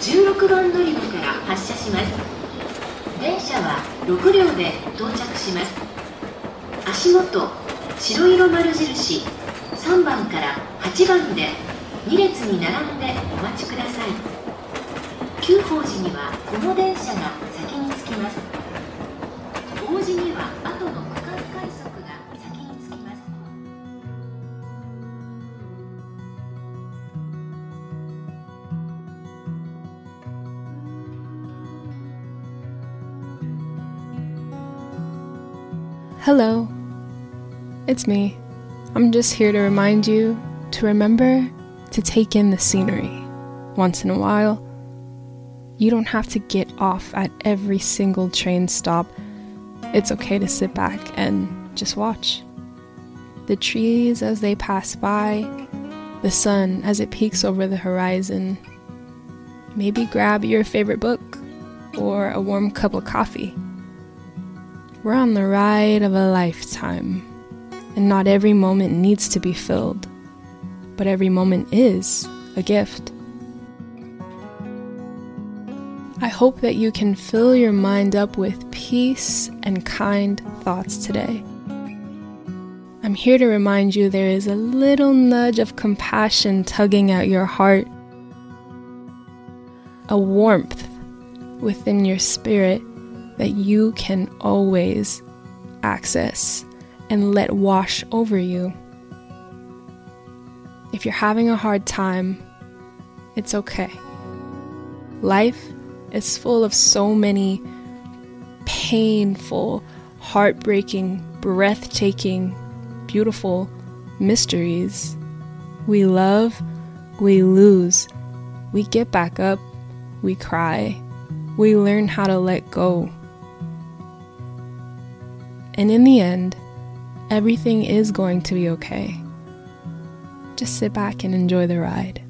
16番乗り場から発車します。電車は6両で到着します。足元白色丸印3番から8番で2列に並んでお待ちください。久宝時にはこの電車が先に Hello, it's me. I'm just here to remind you to remember to take in the scenery once in a while. You don't have to get off at every single train stop. It's okay to sit back and just watch. The trees as they pass by, the sun as it peeks over the horizon. Maybe grab your favorite book or a warm cup of coffee. We're on the ride of a lifetime, and not every moment needs to be filled, but every moment is a gift. I hope that you can fill your mind up with peace and kind thoughts today. I'm here to remind you there is a little nudge of compassion tugging at your heart, a warmth within your spirit that you can always access and let wash over you. If you're having a hard time, it's okay. Life is full of so many painful, heartbreaking, breathtaking, beautiful mysteries. We love, we lose, we get back up, we cry, we learn how to let go. And in the end, everything is going to be okay. Just sit back and enjoy the ride.